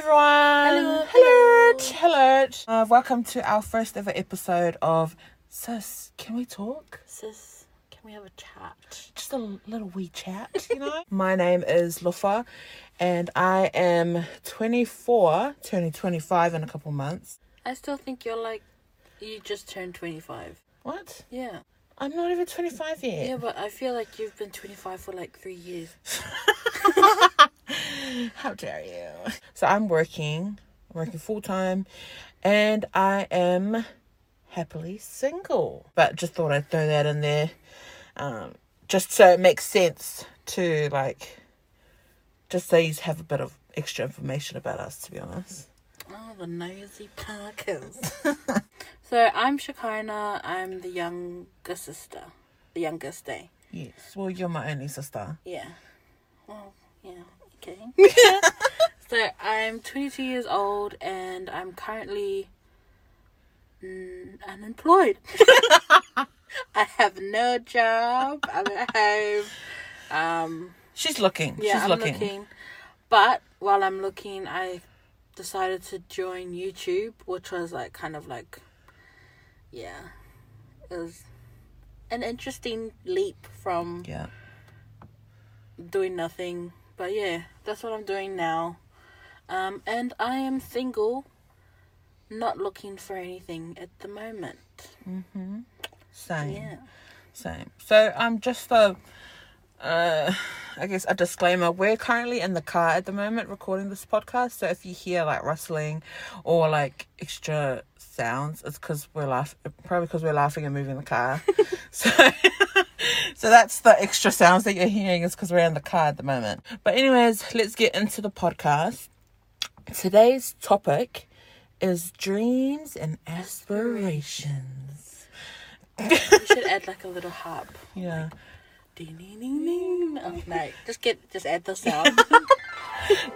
everyone. Hello, Hello. Hello. Uh, welcome to our first ever episode of Sis. Can we talk? Sis, can we have a chat? Just a little wee chat, you know? My name is Lofa and I am 24, turning 25 in a couple months. I still think you're like, you just turned 25. What? Yeah. I'm not even 25 yet. Yeah, but I feel like you've been 25 for like three years. How dare you? So I'm working, I'm working full time, and I am happily single. But just thought I'd throw that in there, um, just so it makes sense to like, just so you have a bit of extra information about us. To be honest. Oh, the nosy Parkers. so I'm Shekinah. I'm the younger sister. The youngest, eh? Yes. Well, you're my only sister. Yeah. Well, yeah. Okay. so I'm 22 years old and I'm currently mm, unemployed. I have no job. I'm at home. Um, She's looking. yeah, She's I'm looking. looking. But while I'm looking, I decided to join YouTube, which was like kind of like, yeah, it was an interesting leap from Yeah. doing nothing. But yeah, that's what I'm doing now. Um, and I am single, not looking for anything at the moment. Same. Yeah. Same. So I'm just a, uh, I guess a disclaimer. We're currently in the car at the moment recording this podcast. So if you hear like rustling or like extra sounds, it's because we're laughing. Probably because we're laughing and moving the car. so. So that's the extra sounds that you're hearing is because we're in the car at the moment. But anyways, let's get into the podcast. Today's topic is dreams and aspirations. We should add like a little harp. Yeah. Ding, ding, ding, ding. Oh, no, just get just add the sound.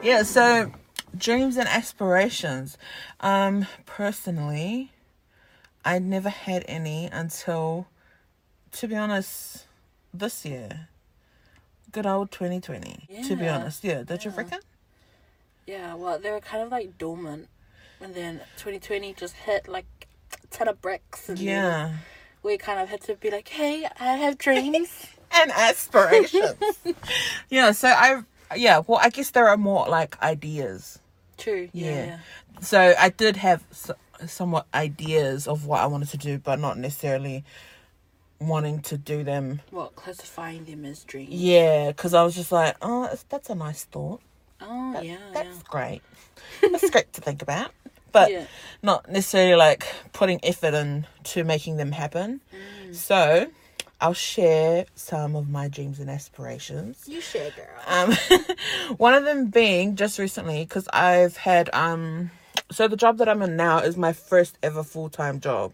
Yeah, so dreams and aspirations. Um, personally, I never had any until, to be honest, this year. Good old 2020. To be honest, yeah. Did you Yeah. reckon? yeah, well, they were kind of like dormant, and then 2020 just hit like a ton of bricks, and Yeah. we kind of had to be like, hey, I have dreams. And aspirations. yeah. So I, yeah. Well, I guess there are more like ideas. True. Yeah. Yeah. yeah. So I did have somewhat ideas of what I wanted to do, but not necessarily wanting to do them Well, classifying them as dreams. Yeah, because I was just like, oh, that's, that's a nice thought. Oh That- yeah, that's yeah. great. That's great to think about, but Yeah. not necessarily like putting effort into making them happen. Mm. So, I'll share some of my dreams and aspirations. You share, girl. Um, one of them being just recently because I've had um, so the job that I'm in now is my first ever full time job,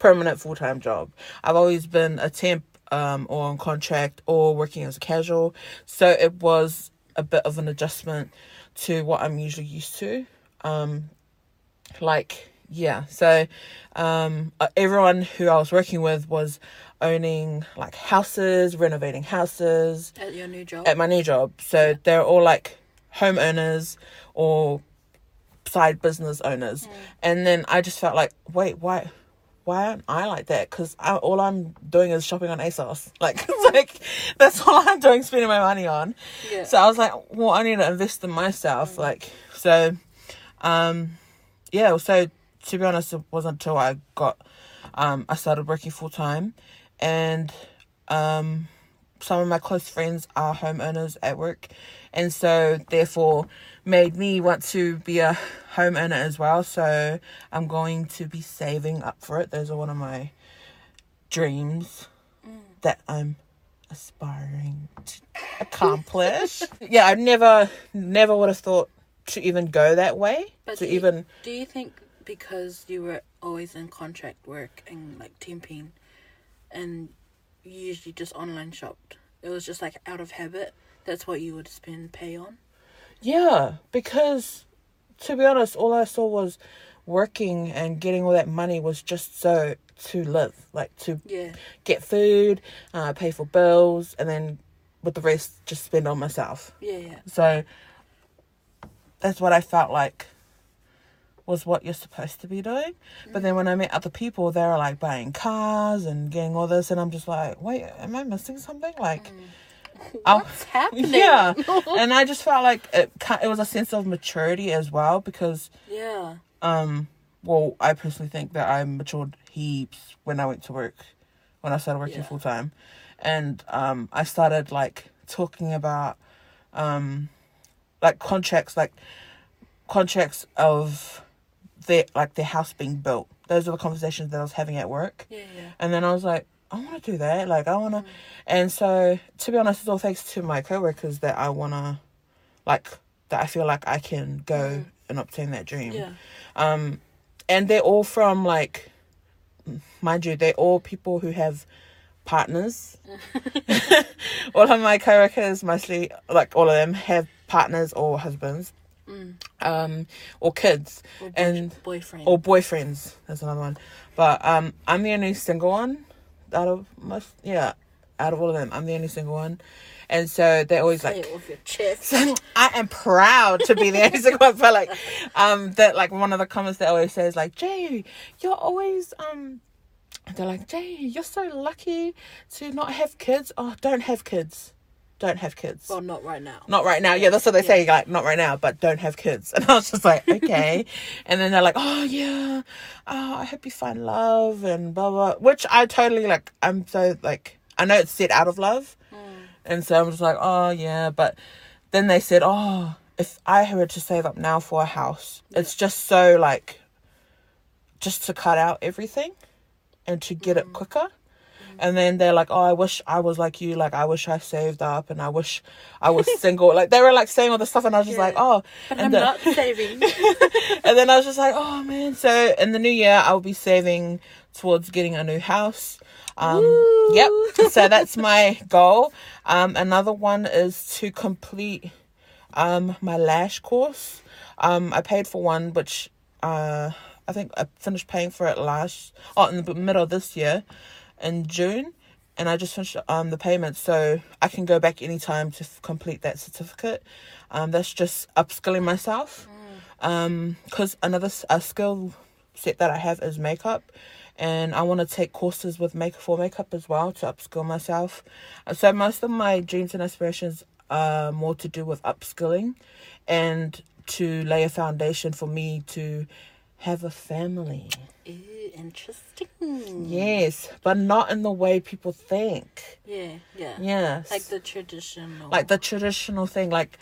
permanent full time job. I've always been a temp um or on contract or working as a casual, so it was a bit of an adjustment to what I'm usually used to. Um, like yeah, so um, uh, everyone who I was working with was owning like houses, renovating houses At your new job. at my new job. So they're all like homeowners or side business owners. And then I just felt like, wait, why? Why aren't I like that? Because all I'm doing is shopping on ASOS. Like, it's like that's all I'm doing, spending my money on. yeah. So I was like, well, I need to invest in myself. Like, so, um, yeah. So to be honest, it wasn't until I got, um, I started working full time, and um, some of my close friends are homeowners at work, and so therefore made me want to be a homeowner as well. So I'm going to be saving up for it. Those are one of my dreams mm. that I'm aspiring to accomplish. yeah, I never, never would have thought to even go that way. But to do you- even, Do you think because you were always in contract work and like temping, and you usually just online shopped, it was just like out of habit? That's what you would spend pay on. Yeah, because to be honest, all I saw was working and getting all that money was just so to live, like to Yeah. get food, uh, pay for bills, and then with the rest just spend on myself. Yeah. Yeah. So that's what I felt like was what you're supposed to be doing. But then when I met other people, they were like buying cars and getting all this, and I'm just like, wait, am I missing something? Like, I'll- What's happening? yeah. and I just felt like it. It was a sense of maturity as well because, yeah. um, well, I personally think that I matured heaps when I went to work, when I started working Yeah. full time, and um, I started like talking about, um, like contracts, like contracts of their like their house being built. Those are the conversations that I was having at work. Yeah, yeah. And then I was like, I want to do that. Like, I want to. And so, to be honest, it's all thanks to my coworkers that I want to, like, that I feel like I can go and obtain that dream. Yeah. Um, and they're all from, like, mind you, they're all people who have partners. all of my coworkers, mostly, like, all of them have partners or husbands. Um, or kids Or boy- And- boyfriend. or boyfriends. That's another one. But um, I'm the only single one out of most. Yeah, out of all of them, I'm the only single one, and so they're always Say like. your chest. I am proud to be the only single one, but like, um, that like one of the comments they always say is like, Jay, you're always um, they're like, Jay, you're so lucky to not have kids. Oh, don't have kids, don't have kids. well, not right now. Not right now. Yeah, that's what they say. Like, not right now, but don't have kids. And I was just like, okay. and then they're like, oh yeah, oh, I hope you find love and blah blah. Which I totally like. I'm so like, I know it's said out of love, hmm. and so I'm just like, oh yeah. But then they said, oh, if I were to save up now for a house, it's just so like, just to cut out everything, and to get it hmm. quicker. And then they're like, "Oh, I wish I was like you. Like, I wish I saved up, and I wish I was single." like, they were like saying all the stuff, and I was just Yeah. like, "Oh." But and I'm the- not saving. and then I was just like, "Oh man!" So in the new year, I'll be saving towards getting a new house. Um, Woo. yep. So that's my goal. Um, another one is to complete um my lash course. Um, I paid for one, which uh I think I finished paying for it last oh in the middle of this year, in June, and I just finished um the payment, so I can go back anytime to f- complete that certificate. Um, that's just upskilling myself. Um, because another s- a skill set that I have is makeup, and I want to take courses with make for makeup as well to upskill myself. Uh, So most of my dreams and aspirations are more to do with upskilling, and to lay a foundation for me to have a family. Ooh, interesting. Yes, but not in the way people think. Yeah, yeah. Yes. Like the traditional. like the traditional thing like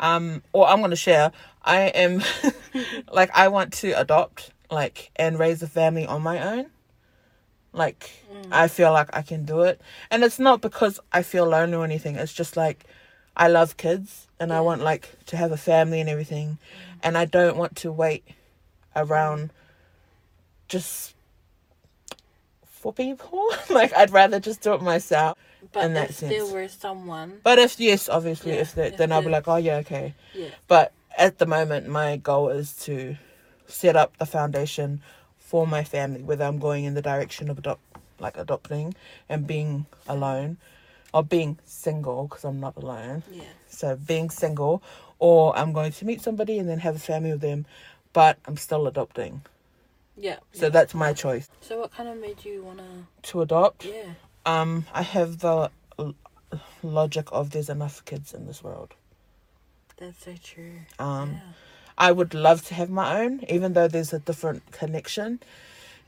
um or i'm going to share i am like i want to adopt like and raise a family on my own like i feel like i can do it and it's not because i feel lonely or anything it's just like i love kids and i want like to have a family and everything and i don't want to wait around just for people like i'd rather just do it myself but in that if there sense. were someone, but if yes, obviously, Yeah, if if then I'll be like, oh yeah, okay. yeah, But at the moment, my goal is to set up the foundation for my family, whether I'm going in the direction of adopt, like adopting and being alone, or being single because I'm not alone. yeah, So being single, or I'm going to meet somebody and then have a family with them, but I'm still adopting. yeah. So yeah. that's my choice So what kind of made you wanna? to adopt. Yeah, Um, I have the l- logic of there's enough kids in this world. that's so true. Um, yeah. I would love to have my own, even though there's a different connection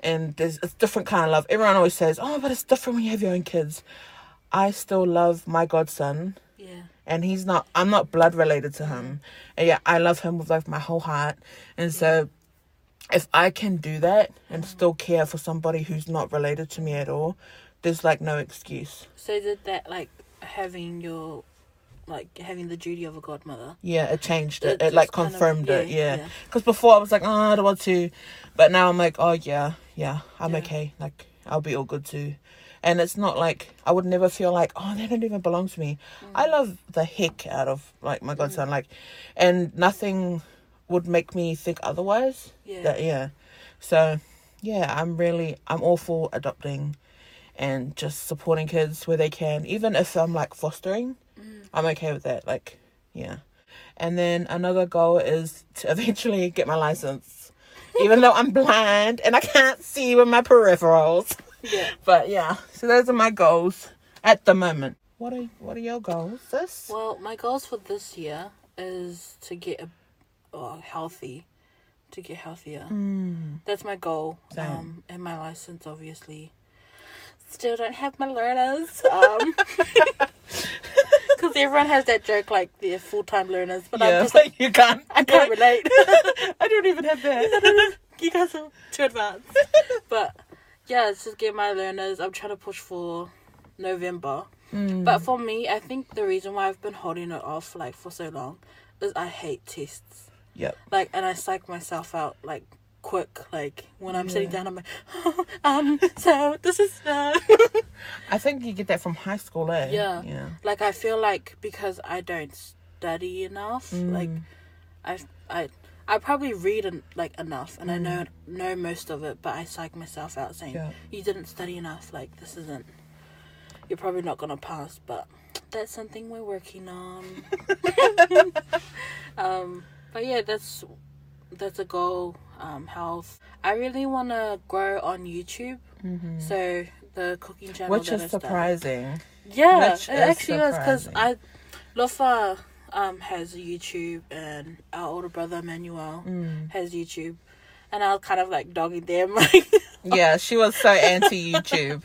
and there's a different kind of love. Everyone always says, "Oh, but it's different when you have your own kids." I still love my godson, and he's not. I'm not blood related to him, mm-hmm. and yeah, I love him with like my whole heart. And so, if I can do that and mm-hmm. still care for somebody who's not related to me at all, there's like no excuse. So did that like having your, like having the duty of a godmother? Yeah, it changed it. It It, like just kind of- confirmed it. yeah, Yeah. yeah. Because before I was like, oh, I don't want to, but now I'm like, oh yeah, yeah, I'm Yeah. okay. Like I'll be all good too. And it's not like I would never feel like, oh, they don't even belong to me. Mm. I love the heck out of like my godson, like, and nothing would make me think otherwise. Yeah, That yeah, so yeah, I'm really I'm all for adopting, and just supporting kids where they can, even if I'm like fostering. Mm. I'm okay with that. Like, yeah. And then another goal is to eventually get my license. Even though I'm blind and I can't see with my peripherals. Yeah. But yeah, so those are my goals at the moment. What are what are your goals, sis? Well, my goals for this year is to get a oh, healthy, to get healthier. Mm. That's my goal. Same. Um, and my license, obviously. Still don't have my learners. Um, because everyone has that joke like they're full time learners, but I'm just like you can't. I can't relate. I don't even have that. you guys are too advanced. but yeah, it's just get my learners. I'm trying to push for November. Mm. But for me, I think the reason why I've been holding it off like for so long is I hate tests. Yep. Like, and I psych myself out like quick. Like when I'm sitting down, I'm like, um, so this is uh... I think you get that from high school, eh? Yeah. Yeah. like I feel like because I don't study enough, like Mm. I I I probably read en- like enough and I Mm. know know most of it, but I psych myself out saying Yeah. you didn't study enough. Like this isn't. You're probably not gonna pass, but that's something we're working on. um, but yeah, that's that's a goal. Um, health. I really want to grow on YouTube. Mhm. So the cooking channel, Which is I started- surprising. yeah, Which it is actually was because I, surprising. Lofa, um, has YouTube and our older brother Manuel Mm. has YouTube, and I was kind of like dogging them, like Yeah, she was so anti YouTube.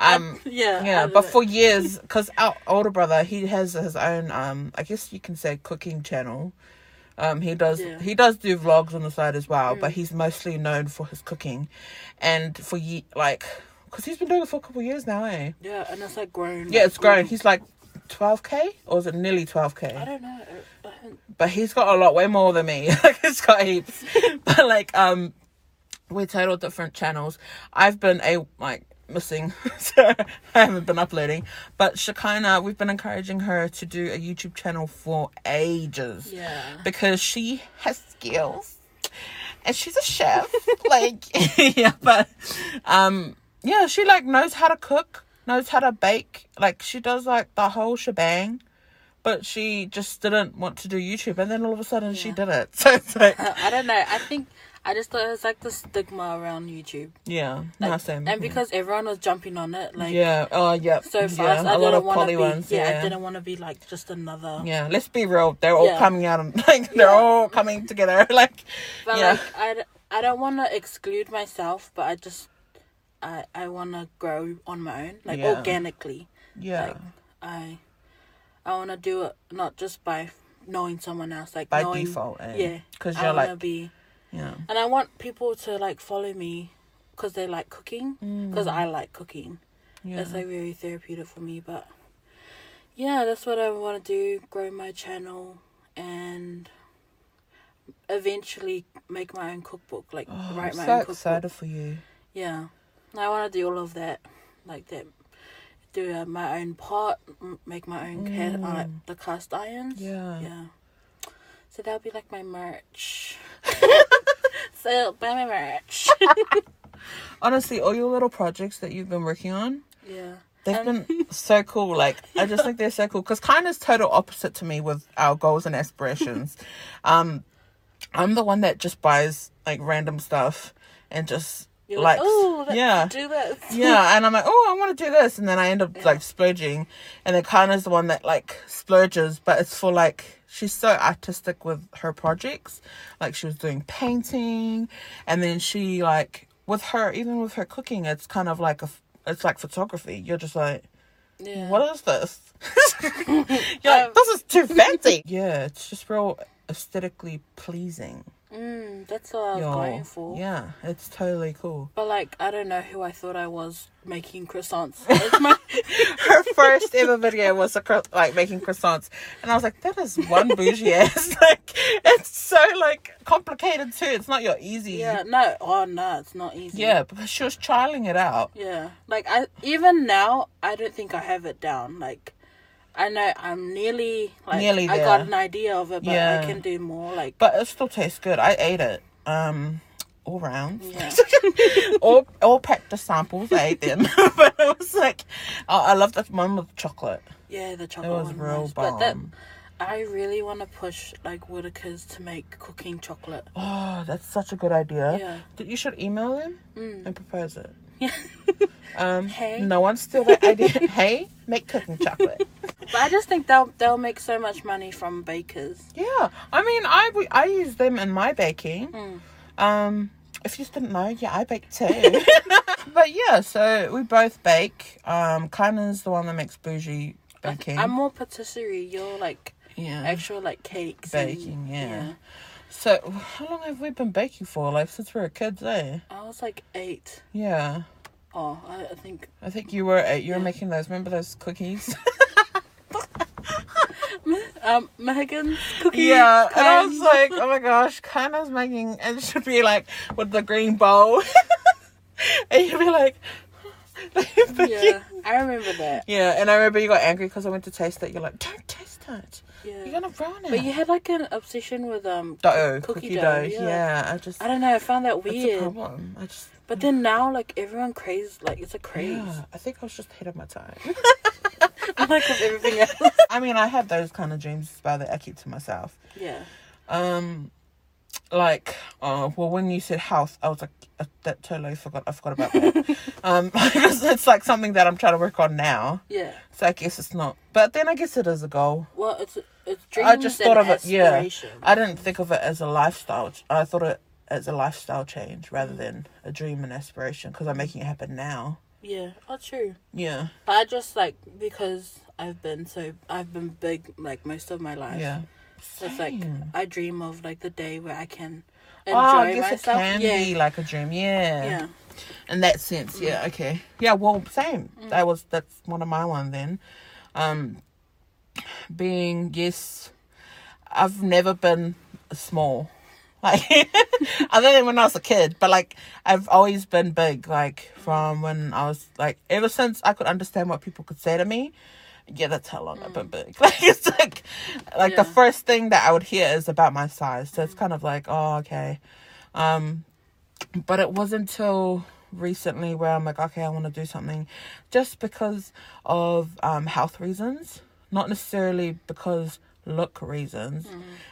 Um, yeah, yeah, but for years, because our older brother, he has his own, um, I guess you can say, cooking channel. Um, he does Yeah. he does do vlogs on the side as well, but Mm. he's mostly known for his cooking, and for ye like, because he's been doing it for a couple of years now, eh? yeah, and it's like grown. Yeah, it's grown. He's like twelve k, or is it nearly twelve k? I don't know. I but he's got a lot way more than me. like he's got heaps. but like um we're total different channels. I've been a like missing so I haven't been uploading. But Shekinah, we've been encouraging her to do a YouTube channel for ages. Yeah, Because she has skills. And she's a chef. like yeah, but um yeah, she like knows how to cook, knows how to bake. Like she does like the whole shebang. But she just didn't want to do YouTube, and then all of a sudden she did it. So it's like, I don't know. I think I just thought it was like the stigma around YouTube, yeah, like, no, same. and because everyone was jumping on it, like yeah, oh yeah, so fast, yeah, I a lot of poly be. ones. yeah, Yeah, I didn't want to be like just another. yeah. Let's be real; they're all Yeah. coming out and like they're all coming together. Like, But Yeah. like I, I don't want to exclude myself, but I just I I want to grow on my own, like Yeah. organically. yeah, Like, I I want to do it not just by knowing someone else, like by knowing, default, eh? Yeah, because you're to like, be, yeah, and I want people to like follow me because they like cooking, because I like cooking. Mm. yeah. It's like very therapeutic for me, but yeah, that's what I want to do: grow my channel and eventually make my own cookbook, like Oh, write I'm my so own cookbook. excited for you. Yeah, I want to do all of that, like that. Do uh, my own pot, make my own ca- uh, Mm. the cast irons. Yeah. yeah. So that'll be like my merch. so buy my merch. Honestly, all your little projects that you've been working on, yeah. They've Um, been so cool. Like I just think they're so cool because kind of total opposite to me with our goals and aspirations. um, I'm the one that just buys like random stuff and just You're like like, oh, yeah. do this. yeah, and I'm like, oh, I want to do this, and then I end up Yeah. like splurging, and then Kana's the one that like splurges, but it's for like she's so artistic with her projects. Like she was doing painting, and then she like with her even with her cooking, it's kind of like a it's like photography. You're just like, Yeah. what is this? You're like, Um, this is too fancy. yeah, it's just real aesthetically pleasing. Mm, that's what I was Yo, going for. Yeah, it's totally cool. But like, I don't know who I thought I was making croissants. My- her first ever video was a cro- like making croissants, and I was like, "That is one bougie ass." like, it's so like complicated too. It's not your easy. yeah, no, oh no, it's not easy. Yeah, because she was trialing it out. Yeah, like I even now I don't think I have it down. Like I know I'm nearly like Nearly I got an idea of it, but Yeah. I can do more. Like But it still tastes good. I ate it. Um, all rounds. yeah, all all packed the samples. I ate them, but it was like, oh, I love that one with chocolate. yeah, the chocolate. It was one real was- bomb. But that I really want to push like Whittaker's to make cooking chocolate. Oh, that's such a good idea. Yeah. You should email them Mm. and propose it. Yeah. Um, Hey. No one steal that idea. hey, make cooking chocolate. But I just think they'll they'll make so much money from bakers. Yeah, I mean, I I use them in my baking. Mm. Um, if you just didn't know, yeah, I bake too. but yeah, so we both bake. Um, Kana's the one that makes bougie baking. I'm more patisserie. You're like yeah, actual like cakes. and- baking. Yeah. So how long have we been baking for? Like since we were kids, eh? I was like eight. Yeah, Oh, I, I think I think you were eight. You were Yeah. making those. Remember those cookies? um Megan's cookie. yeah, and I was like, oh my gosh, Kana's making. And it should be like with the green bowl, and you'd be like. yeah, I remember that. Yeah, and I remember you got angry because I went to taste it. You're like, don't taste it. Yeah. You're gonna ruin it. But you had like an obsession with um. dough, cookie cookie, dough, dough. yeah. Yeah. I just I don't know. I found that it's a weird. problem. I just But then now, like everyone craze, like it's a craze. yeah. I think I was just ahead of my time. like with everything else. I mean, I have those kind of dreams, but I keep to myself. Yeah. Um, like, uh, well, when you said health, I was like, uh, that totally forgot. I forgot about that. um, because it's like something that I'm trying to work on now. Yeah. So I guess it's not. But then I guess it is a goal. Well, it's it's dreams I just thought of it. Yeah. I didn't think of it as a lifestyle. I thought it as a lifestyle change rather than a dream and aspiration because I'm making it happen now. Yeah. Oh, true. Yeah, But I just like because I've been so I've been big like most of my life. yeah. It's like I dream of like the day where I can enjoy oh, I guess myself. it can yeah. be like a dream. Yeah. yeah. In that sense, yeah. Okay. Yeah. Well, same. Mm. That was that's one of my one then. Um, being yes, I've never been small. Like other than when I was a kid, but like I've always been big. Like from when I was like ever since I could understand what people could say to me. Yeah, that's how long I've been big. Like it's like like the Mm. First thing that I would hear is about my size. So it's kind of like, oh okay. Um but it wasn't until recently where I'm like, okay, I want to do something just because of um, health reasons, not necessarily because look reasons.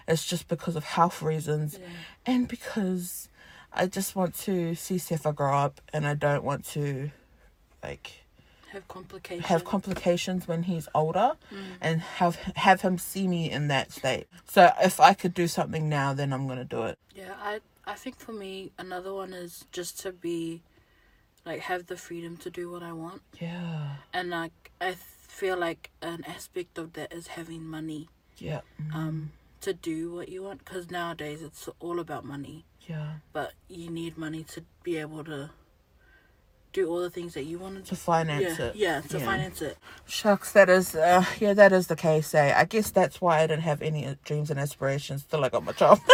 It's just because of health reasons Yeah. and because I just want to see Sefa grow up and I don't want to like Have complications. have complications when he's older Mm. and have have him see me in that state. So if I could do something now then I'm going to do it. Yeah, I I think for me another one is just to be like have the freedom to do what I want. Yeah. And like I feel like an aspect of that is having money Yeah. um to do what you want cuz nowadays it's all about money. Yeah. But you need money to be able to do all the things that you want To to finance yeah, it. Yeah, to Yeah. finance it. Shucks, that is, uh, yeah, that is the case. Eh? I guess that's why I didn't have any dreams and aspirations till I got my job.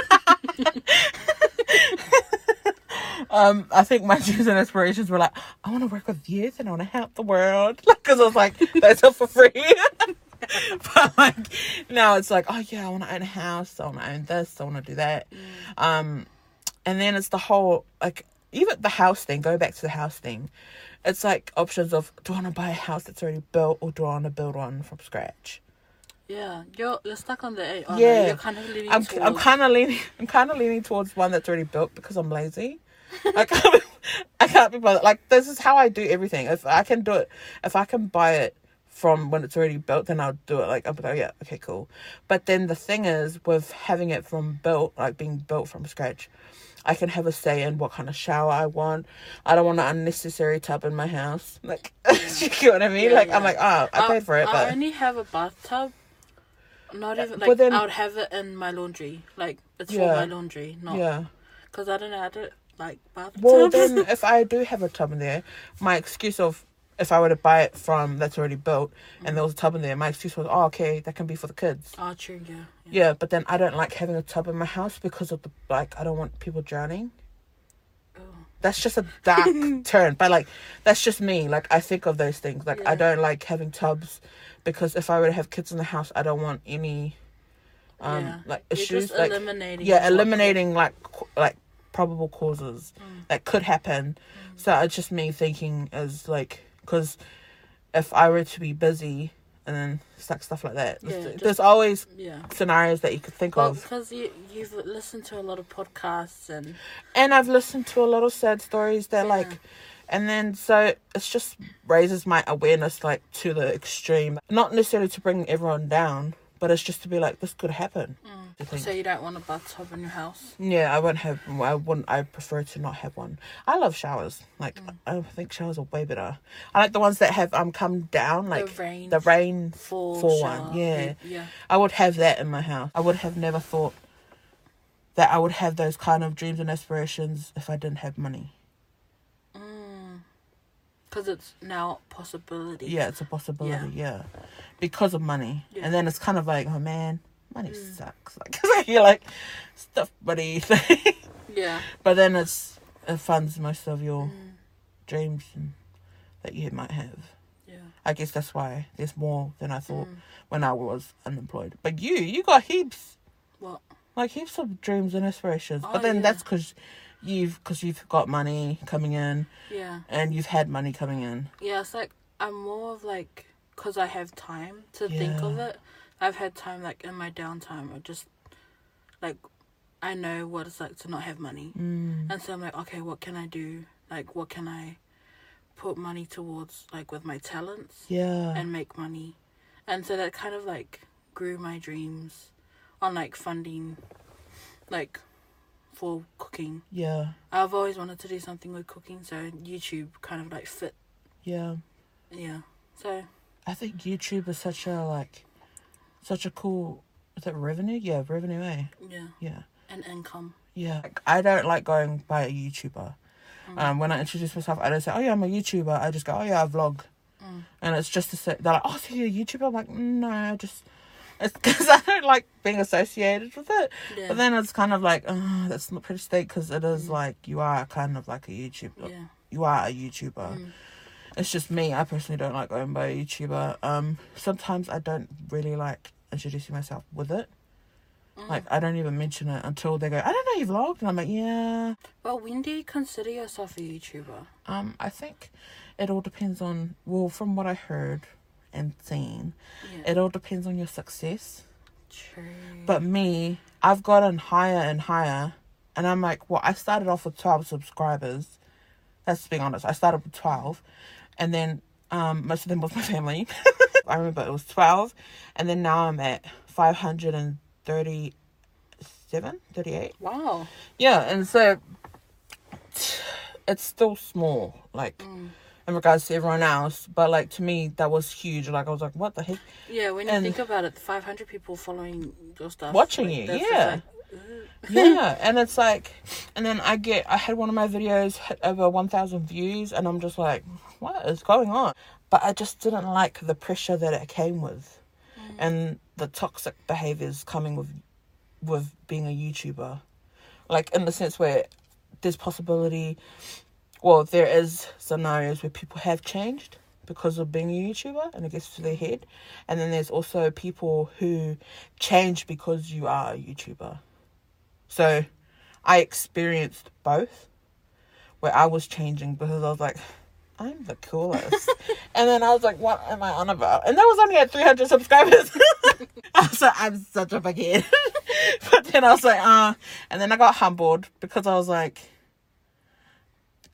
um, I think my dreams and aspirations were like, I want to work with youth and I want to help the world. Because I was like, that's are for free. but like, now it's like, oh yeah, I want to own a house. I want to own this. I want to do that. Um, and then it's the whole like even the house thing. Go back to the house thing. It's like options of do I want to buy a house that's already built or do I want to build one from scratch? Yeah, you're you're stuck on the eight. Yeah. you're kind of leaning I'm towards. I'm kind of leaning I'm kind of leaning towards one that's already built because I'm lazy. I can't be, I can't be bothered. Like this is how I do everything. If I can do it, if I can buy it from when it's already built, then I'll do it. Like I'll be like, oh, yeah, okay, cool. But then the thing is, with having it from built, like being built from scratch, I can have a say in what kind of shower I want. I don't want an unnecessary tub in my house. Like, you get what I mean? Yeah, like yeah. I'm like, oh, I paid for it, but I but only have a bathtub. Not even like then- I would have it in my laundry. Like it's for my laundry, not yeah. because I don't know. I don't like bathtubs. Well, then if I do have a tub in there, my excuse of if I were to buy it from that's already built and there was a tub in there, my excuse was, oh, okay, that can be for the kids. oh, true. Yeah. Yeah, but then I don't like having a tub in my house because of the like I don't want people drowning. Oh. That's just a dark turn, but like that's just me. Like I think of those things. Like I don't like having tubs because if I were to have kids in the house, I don't want any um yeah. like You're issues just like eliminating. yeah eliminating like like probable causes Mm. that could happen so it's just me thinking as like because if i were to be busy and then like stuff like that. Yeah, there's, just- there's always Yeah. scenarios that you could think Well, of, because you you've listened to a lot of podcasts and and I've listened to a lot of sad stories that Yeah. like, and then so it's just raises my awareness like to the extreme, not necessarily to bring everyone down, but it's just to be like this could happen. Think. so you don't want a bathtub in your house. Yeah, I won't have. I wouldn't. I prefer to not have one. I love showers. Like Mm. I think showers are way better. I like the ones that have um come down like the rain. the rain fall, one. Yeah, Yeah. I would have that in my house. I would have never thought that I would have those kind of dreams and aspirations if I didn't have money. Because it's now a possibility. Yeah, it's a possibility. Yeah, because of money. Yeah. And then it's kind of like, oh man, money sucks. Like you're like stuff money. Yeah. but then it's it funds most of your Mm. dreams and, that you might have. Yeah. I guess that's why there's more than I Mm. thought when I was unemployed. But you, you got heaps, What? like heaps of dreams and aspirations. Oh, but then yeah. that's because you've because you've got money coming in Yeah. and you've had money coming in. Yeah, it's like I'm more of like because I have time to think of it. I've had time like in my downtime or just like I know what it's like to not have money, Mm. and so I'm like, okay, what can I do? Like, what can I put money towards, like with my talents, Yeah. and make money, and so that kind of like grew my dreams on like funding, like for cooking. yeah. I've always wanted to do something with cooking, so YouTube kind of like fit. Yeah. Yeah. So I think YouTube is such a like such a cool is it revenue? Yeah, revenue, eh? yeah, Yeah. and income. Yeah. Like, I don't like going by a YouTuber. Mm. Um, when I introduce myself, I don't say, "Oh yeah, I'm a YouTuber." I just go, "Oh yeah, I vlog," Mm. and it's just to say they're like, "Oh, so you're a YouTuber?" I'm like, "No, I just." It's because I don't like being associated with it. Yeah. But then it's kind of like, oh, that's not pretty state because it is like you are kind of like a YouTuber. Mm. yeah. You are a YouTuber. Mm. It's just me. I personally don't like going by a YouTuber. Um, sometimes I don't really like introducing myself with it. Mm. Like I don't even mention it until they go, I don't know you vlogged, and I'm like, yeah. Well, when do you consider yourself a YouTuber? Um, I think it all depends on well, from what I heard and seen, Yeah. it all depends on your success. True. But me, I've gotten higher and higher, and I'm like, well, I started off with twelve subscribers. That's being honest. I started with twelve, and then um, most of them was my family. I remember it was twelve, and then now I'm at five hundred and thirty-seven, thirty-eight. wow. Yeah, and so it's still small, like Mm. In regards to everyone else. But like to me, that was huge. Like I was like, what the heck? Yeah, when you And- think about it, 500 people following your stuff. Watching like, you, yeah. like, yeah, and it's like, and then I get, I had one of my videos hit over 1,000 views, and I'm just like, what is going on? But I just didn't like the pressure that it came with, mm. and the toxic behaviors coming with, with being a YouTuber, like in the sense where there's possibility, well, there is scenarios where people have changed because of being a YouTuber, and it gets to their head, and then there's also people who change because you are a YouTuber. So I experienced both where I was changing because I was like, I'm the coolest. and then I was like, what am I on about? And that was only at 300 subscribers. I was like, I'm such a big head. but then I was like, uh, and then I got humbled because I was like,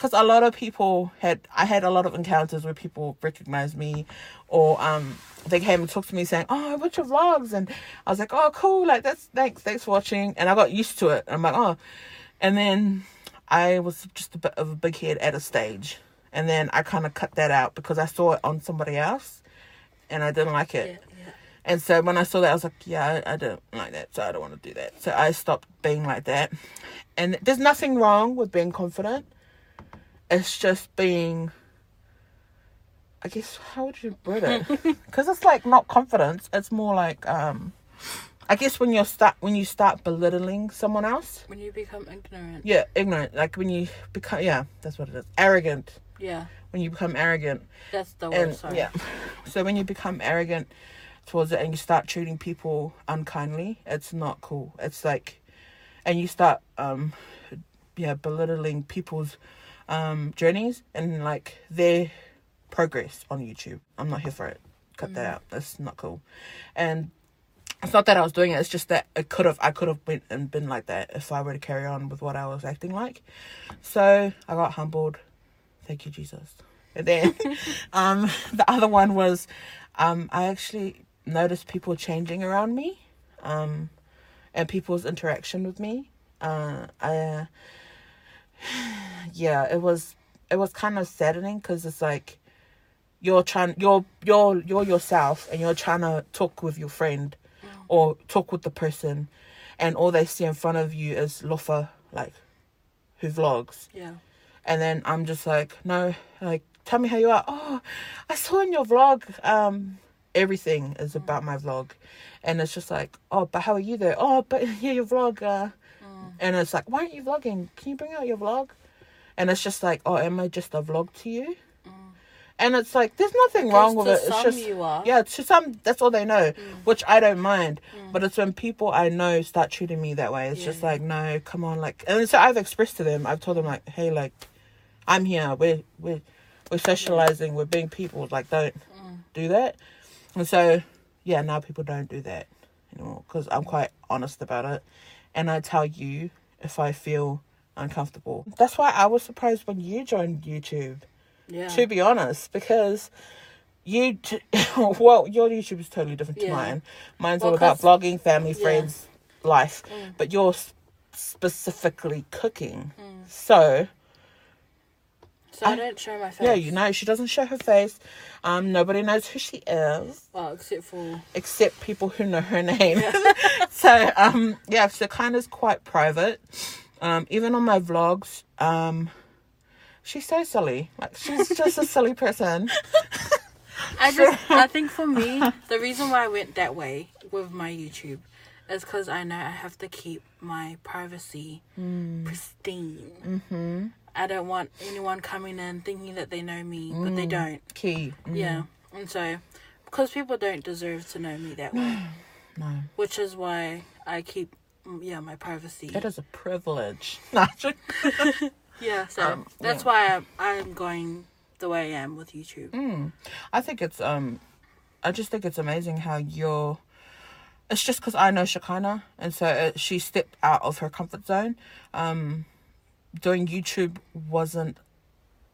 because a lot of people had, I had a lot of encounters where people recognized me or, um, they came and talked to me saying, "Oh, I what's your vlogs?" And I was like, "Oh, cool! Like that's thanks, thanks for watching." And I got used to it. I'm like, "Oh," and then I was just a bit of a big head at a stage, and then I kind of cut that out because I saw it on somebody else, and I didn't like it. yeah, yeah. And so when I saw that, I was like, "Yeah, I, I don't like that, so I don't want to do that." So I stopped being like that. And there's nothing wrong with being confident. It's just being I guess how would you put it? Because it's like not confidence. It's more like um, I guess when you start when you start belittling someone else. When you become ignorant. Yeah, ignorant. Like when you become yeah, that's what it is. Arrogant. Yeah, When you become arrogant that's the word. and sorry. yeah, so when you become arrogant towards it and you start treating people unkindly, it's not cool. It's like, and you start um, yeah, belittling people's um journeys and like their progress on YouTube. I'm not here for it. cut that out. That's not cool. And it's not that I was doing it. It's just that it could have. I could have been and been like that if I were to carry on with what I was acting like. So I got humbled. Thank you, Jesus. And then, um, the other one was, um, I actually noticed people changing around me, um, and people's interaction with me. Uh, I, uh, yeah, it was it was kind of saddening because it's like you're trying you're you're you're yourself and you're trying to talk with your friend or talk with the person and all they see in front of you is Lofa like who vlogs. Yeah. and then I'm just like no like tell me how you are. Oh I saw in your vlog um everything is about my vlog. And it's just like oh but how are you there oh but yeah your vlog uh and it's like why aren't you vlogging? Can you bring out your vlog? And it's just like oh am I just a vlog to you. Mm. And it's like there's nothing wrong with it. It's some just you are. yeah to some that's all they know mm. which i don't mind. Mm. But it's when people i know start treating me that way. It's just like no come on like and so i've expressed to them i've told them like hey like i'm here. We're we're we're socializing. We're being people. Like don't do that. And so yeah now people don't do that anymore because i'm quite honest about it and i tell you if i feel uncomfortable that's why i was surprised when you joined youtube Yeah. to be honest, because you, t- well, your YouTube is totally different to mine. Mine's Well, all about vlogging, family, yeah. Mm. friends, life, but yours specifically cooking. So so I, I- don't show my face. yeah, you know, she doesn't show her face. Um, nobody knows who she is Well, except for except people who know her name. so um, yeah, so kind of quite private. Um, even on my vlogs, um, she's so silly. Like she's just a silly person. I just I think for me the reason why I went that way with my YouTube is because I know I have to keep my privacy pristine. Mm-hmm. I don't want anyone coming in thinking that they know me, but they don't. Key. Mm. Yeah, and so because people don't deserve to know me that way, No. which is why I keep mm, yeah my privacy. It is a privilege. Yeah, so Um, that's yeah. why I'm, I'm going the way I am with YouTube. Mm. I think it's um, I just think it's amazing how you're. It's just because I know Shekinah, and so uh, she stepped out of her comfort zone. Um, doing YouTube wasn't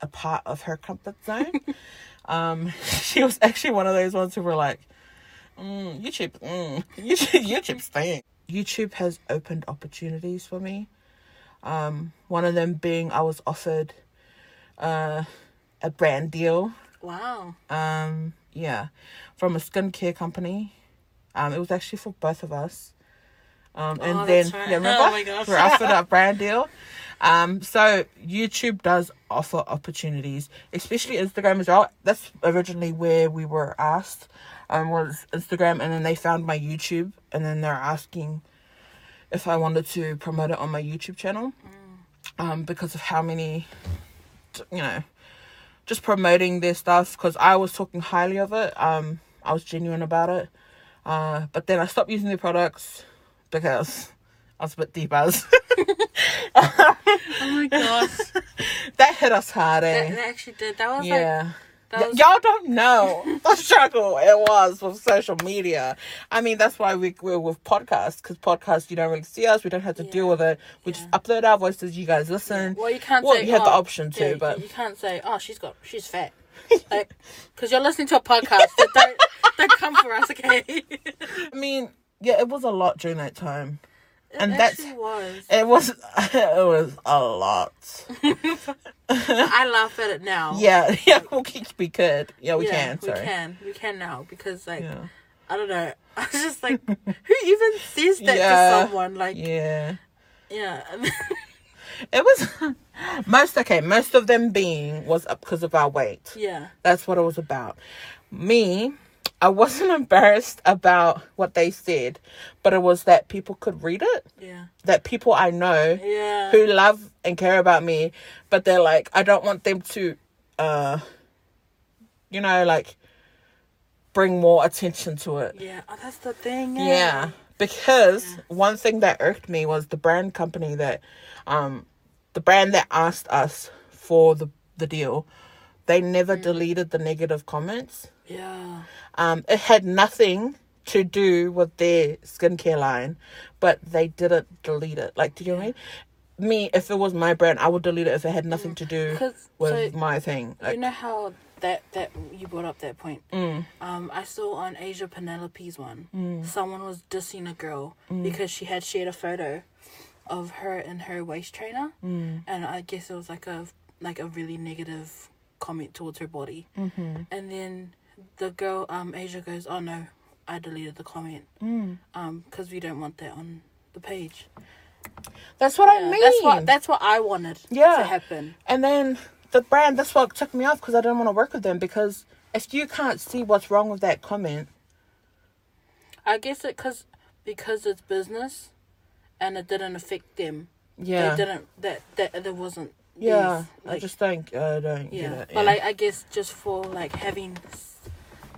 a part of her comfort zone. um, she was actually one of those ones who were like, mm, YouTube, mm, YouTube, YouTube's thing. YouTube has opened opportunities for me. Um, one of them being I was offered uh, a brand deal. Wow. Um, yeah, from a skincare company. Um, it was actually for both of us. Um, and Oh, then right. yeah, remember Oh my gosh. we were a brand deal. Um, so YouTube does offer opportunities, especially Instagram as well. That's originally where we were asked. Um, was Instagram, and then they found my YouTube, and then they're asking if I wanted to promote it on my YouTube channel. Um, because of how many, you know, just promoting their stuff because I was talking highly of it. Um, I was genuine about it. Uh, but then I stopped using their products because I was a bit debuzz. Oh my gosh. that hit us hard, that, eh? that actually did. That was like yeah. that Y- y'all don't know the struggle it was with social media. I mean, that's why we, we're with podcasts because podcasts, you don't really see us. We don't have to deal with it. We just upload our voices. You guys listen. Well, you can't Well, say you have the oh, option to, yeah, but- you can't say, "Oh, she's got, she's fat," like, because you're listening to a podcast. So don't, don't come for us, okay? I mean, yeah, it was a lot during that time. And that's- was. It was it was a lot. I laugh at it now. Yeah, yeah, we can- we could. Yeah, we Yeah, can. Sorry. We can. We can now because, like, Yeah. I don't know. I was just like, who even says that Yeah. to someone? Like, Yeah. yeah. It was most okay. Most of them being was up because of our weight. yeah. That's what it was about. Me, I wasn't embarrassed about what they said, but it was that people could read it. Yeah. That people I know Yeah. who love and care about me, but they're like, I don't want them to, uh, you know, like bring more attention to it. Yeah. Oh, that's the thing. eh? Yeah, because one thing that irked me was the brand company that, um, the brand that asked us for the the deal, they never deleted the negative comments. Yeah. Um, it had nothing to do with their skincare line, but they didn't delete it. Like, do you know what I mean? Me, if it was my brand, I would delete it if it had nothing to do with so- my thing. Like, you know how that that you brought up that point. mm, Um, I saw on Asia Penelope's one, Mm. someone was dissing a girl because she had shared a photo of her in her waist trainer, mm, and I guess it was like a like a really negative comment towards her body. mm-hmm, And then the girl, um, Asia goes, "Oh no, I deleted the comment, mm. um, because we don't want that on the page." That's what I Yeah, mean. That's what that's what I wanted Yeah. to happen. And then the brand, that's what took me off because I didn't want to work with them because if you can't see what's wrong with that comment, I guess it cause because it's business, and it didn't affect them. yeah, They didn't that that there wasn't. yeah, these, I just don't, I don't yeah. get it. But yeah. like I guess just for like having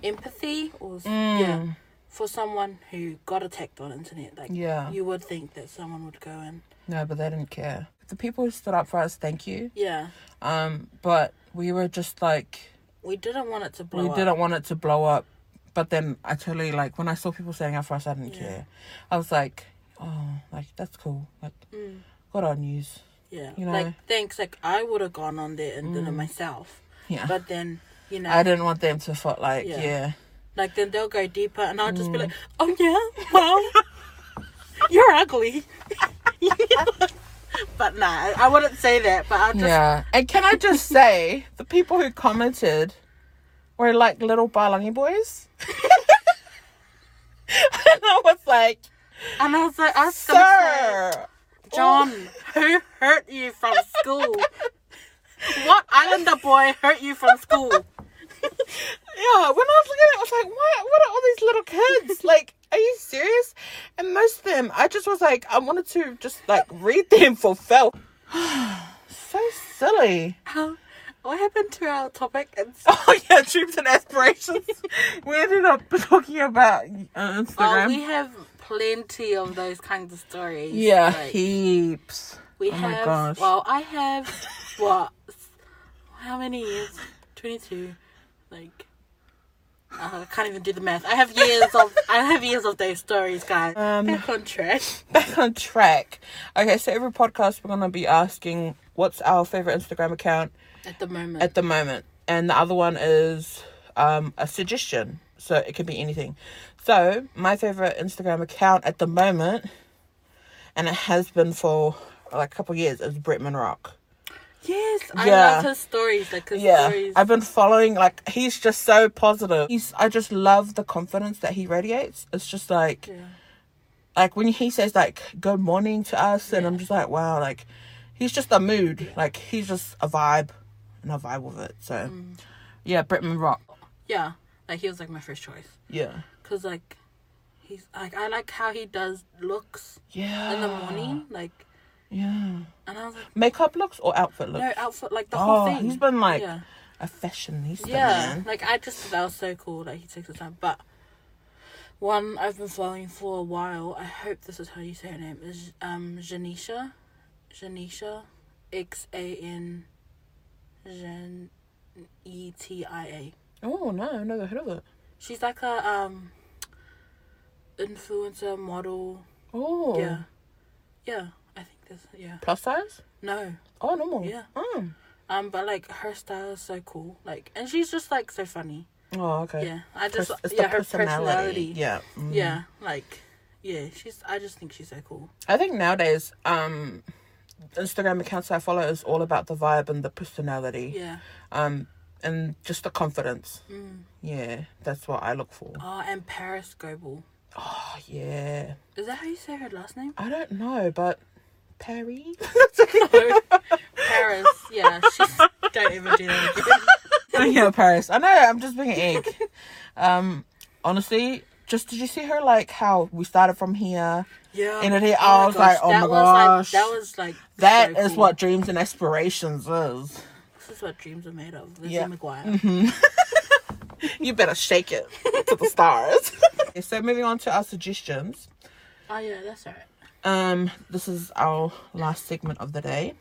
empathy or Mm. yeah for someone who got attacked on internet, like yeah, you would think that someone would go and no, but they didn't care. The people who stood up for us, thank you. yeah. Um, but we were just like, We didn't want it to blow we up. didn't want it to blow up. But then I totally like when I saw people saying up for us, I didn't Yeah. care. I was like, oh, like that's cool. Like, Mm, got our news. yeah, You know? like thanks. Like I would have gone on there and did it Mm. myself, Yeah, but then you know, I didn't want them to feel like, Yeah. yeah, like then they'll go deeper, and I'll just be Mm. like, oh yeah, well, you're ugly. but nah, I wouldn't say that. But I'll just yeah. And can I just say, the people who commented were like little Palangi boys. and I was like, And I was like, I was gonna say, sir. John, who hurt you from school? what Islander boy hurt you from school? Yeah, when I was looking at it, I was like, what? What are all these little kids? like, are you serious? And most of them, I just was like, I wanted to just like read them for felt. so silly. How? What happened to our topic? It's, Oh yeah, dreams and aspirations. we ended up talking about uh, oh, Instagram. we have plenty of those kinds of stories. yeah, Like, heaps. we oh have. gosh. Well, I have what? How many years? Twenty-two. Like. uh, I can't even do the math. I have years of I have years of those stories, guys. Um, Back on track. back on track. Okay, so every podcast we're gonna be asking what's our favorite Instagram account At the moment. at the moment, and the other one is um a suggestion. So it could be anything. So my favorite Instagram account at the moment, and it has been for like a couple years, is Bretman Rock. Yes, I Yeah. love his stories. Like his Yeah, stories. I've been following. Like he's just so positive. He's. I just love the confidence that he radiates. It's just like. Yeah. like when he says like good morning to us and i'm just like wow like he's just a mood like he's just a vibe and i vibe with it so Mm. yeah bretman rock Yeah, like he was like my first choice yeah because like he's like I like how he does looks yeah in the morning, like, yeah and I was like, makeup looks or outfit looks no outfit, like the oh whole thing. he's been like yeah, a fashionista yeah, man like I just thought that was so cool that he takes the time. But one I've been following for a while. I hope this is how you say her name is um Janisha, Janisha, X A N, Jan, E T I A. oh no i've never heard of it She's like a um influencer model. oh Yeah. Yeah. Yeah. plus size No. oh normal Yeah. oh, Um, but like her style is so cool. Like and she's just like so funny. oh okay Yeah. I just Pers- it's yeah, the her personality. yeah mm. Yeah. Like yeah, she's I just think she's so cool. I think nowadays, um, Instagram accounts I follow is all about the vibe and the personality, Yeah. um, and just the confidence. Mm. Yeah, that's what I look for. Oh, and Parris Goebel. Oh yeah, Is that how you say her last name? I don't know, but Perry. No. Parris. Yeah. She's don't even do that again. yeah, Parris. I know. I'm just being an egg. Um, honestly, just did you see her like how we started from here? Yeah. And it Oh I my was like, gosh, oh that my was gosh. Like, that was like That is so cool. what dreams and aspirations is. This is what dreams are made of. Lizzie Yeah. McGuire. You better shake it to the stars. Okay, so moving on to our suggestions. Oh yeah, that's alright. Um, this is our last segment of the day.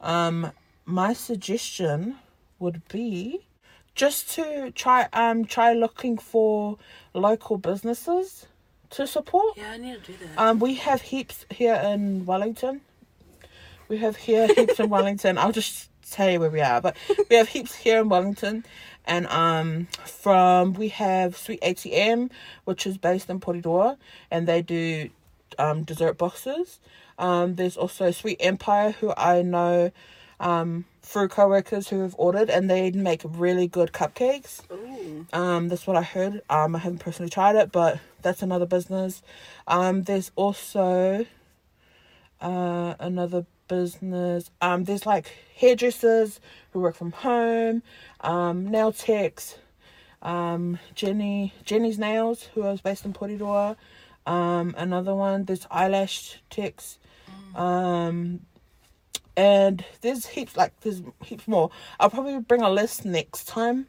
Um, my suggestion would be just to try um try looking for local businesses to support. Yeah, I need to do that. Um, we have heaps here in Wellington. We have here heaps in Wellington. I'll just tell you where we are, but we have heaps here in Wellington, and um, from we have Sweet ATM, which is based in Porirua, and they do um dessert boxes. Um, there's also Sweet Empire, who I know um through co-workers who have ordered, and they make really good cupcakes. Ooh. Um, that's what I heard. Um, I haven't personally tried it, but that's another business. Um, there's also uh another business. Um, there's like hairdressers who work from home, um, nail techs, um, Jenny Jenny's Nails, who is based in Porirua. Um, another one. There's eyelash techs. Um, and there's heaps like there's heaps more. I'll probably bring a list next time,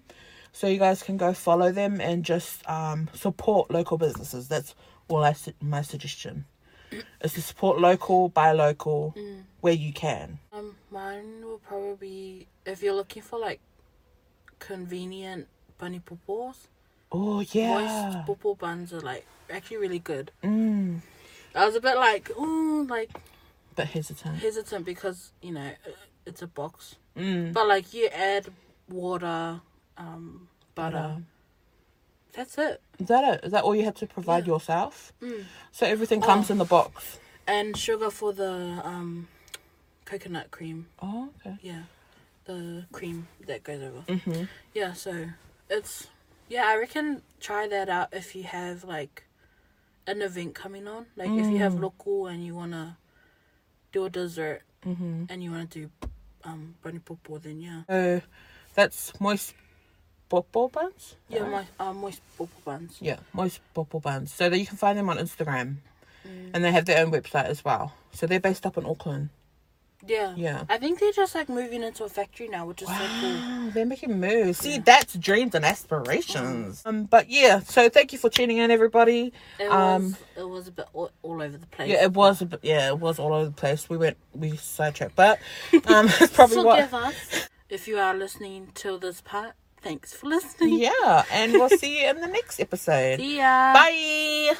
so you guys can go follow them and just um support local businesses. That's all I su- my suggestion is to support local, buy local where you can. Um, mine will probably be if you're looking for like convenient pani popos. Oh yeah. Moist pupo buns are like actually really good. Mm. I was a bit like, ooh, like But hesitant. hesitant because you know uh, it's a box, Mm. but like you add water, um, butter. Butter. That's it. Is that it? Is that all you have to provide Yeah. yourself? Mm. So everything comes Oh. in the box. And sugar for the um, coconut cream. Oh, okay. Yeah, the cream that goes over. Mhm. Yeah, so it's yeah, I reckon try that out if you have like an event coming on. Like if you have Mm. local and you wanna do a dessert Mhm. and you wanna do um pani popo, then yeah. So that's moist bubble buns. Yeah, Right? my um moist popo buns. Yeah, moist bubble buns. So that you can find them on Instagram, Mm. and they have their own website as well. So they're based up in Auckland. Yeah. Yeah. I think they're just like moving into a factory now, which is so cool. They're making moves. See, that's dreams and aspirations. Um, but yeah, so thank you for tuning in, everybody. It Um, was it was a bit all, all over the place. Yeah, it was. A bit, yeah, it was all over the place. We went, we sidetracked, but um, it's probably what. Forgive us if you are listening till this part. Thanks for listening. Yeah, and we'll see you in the next episode. See ya. Bye.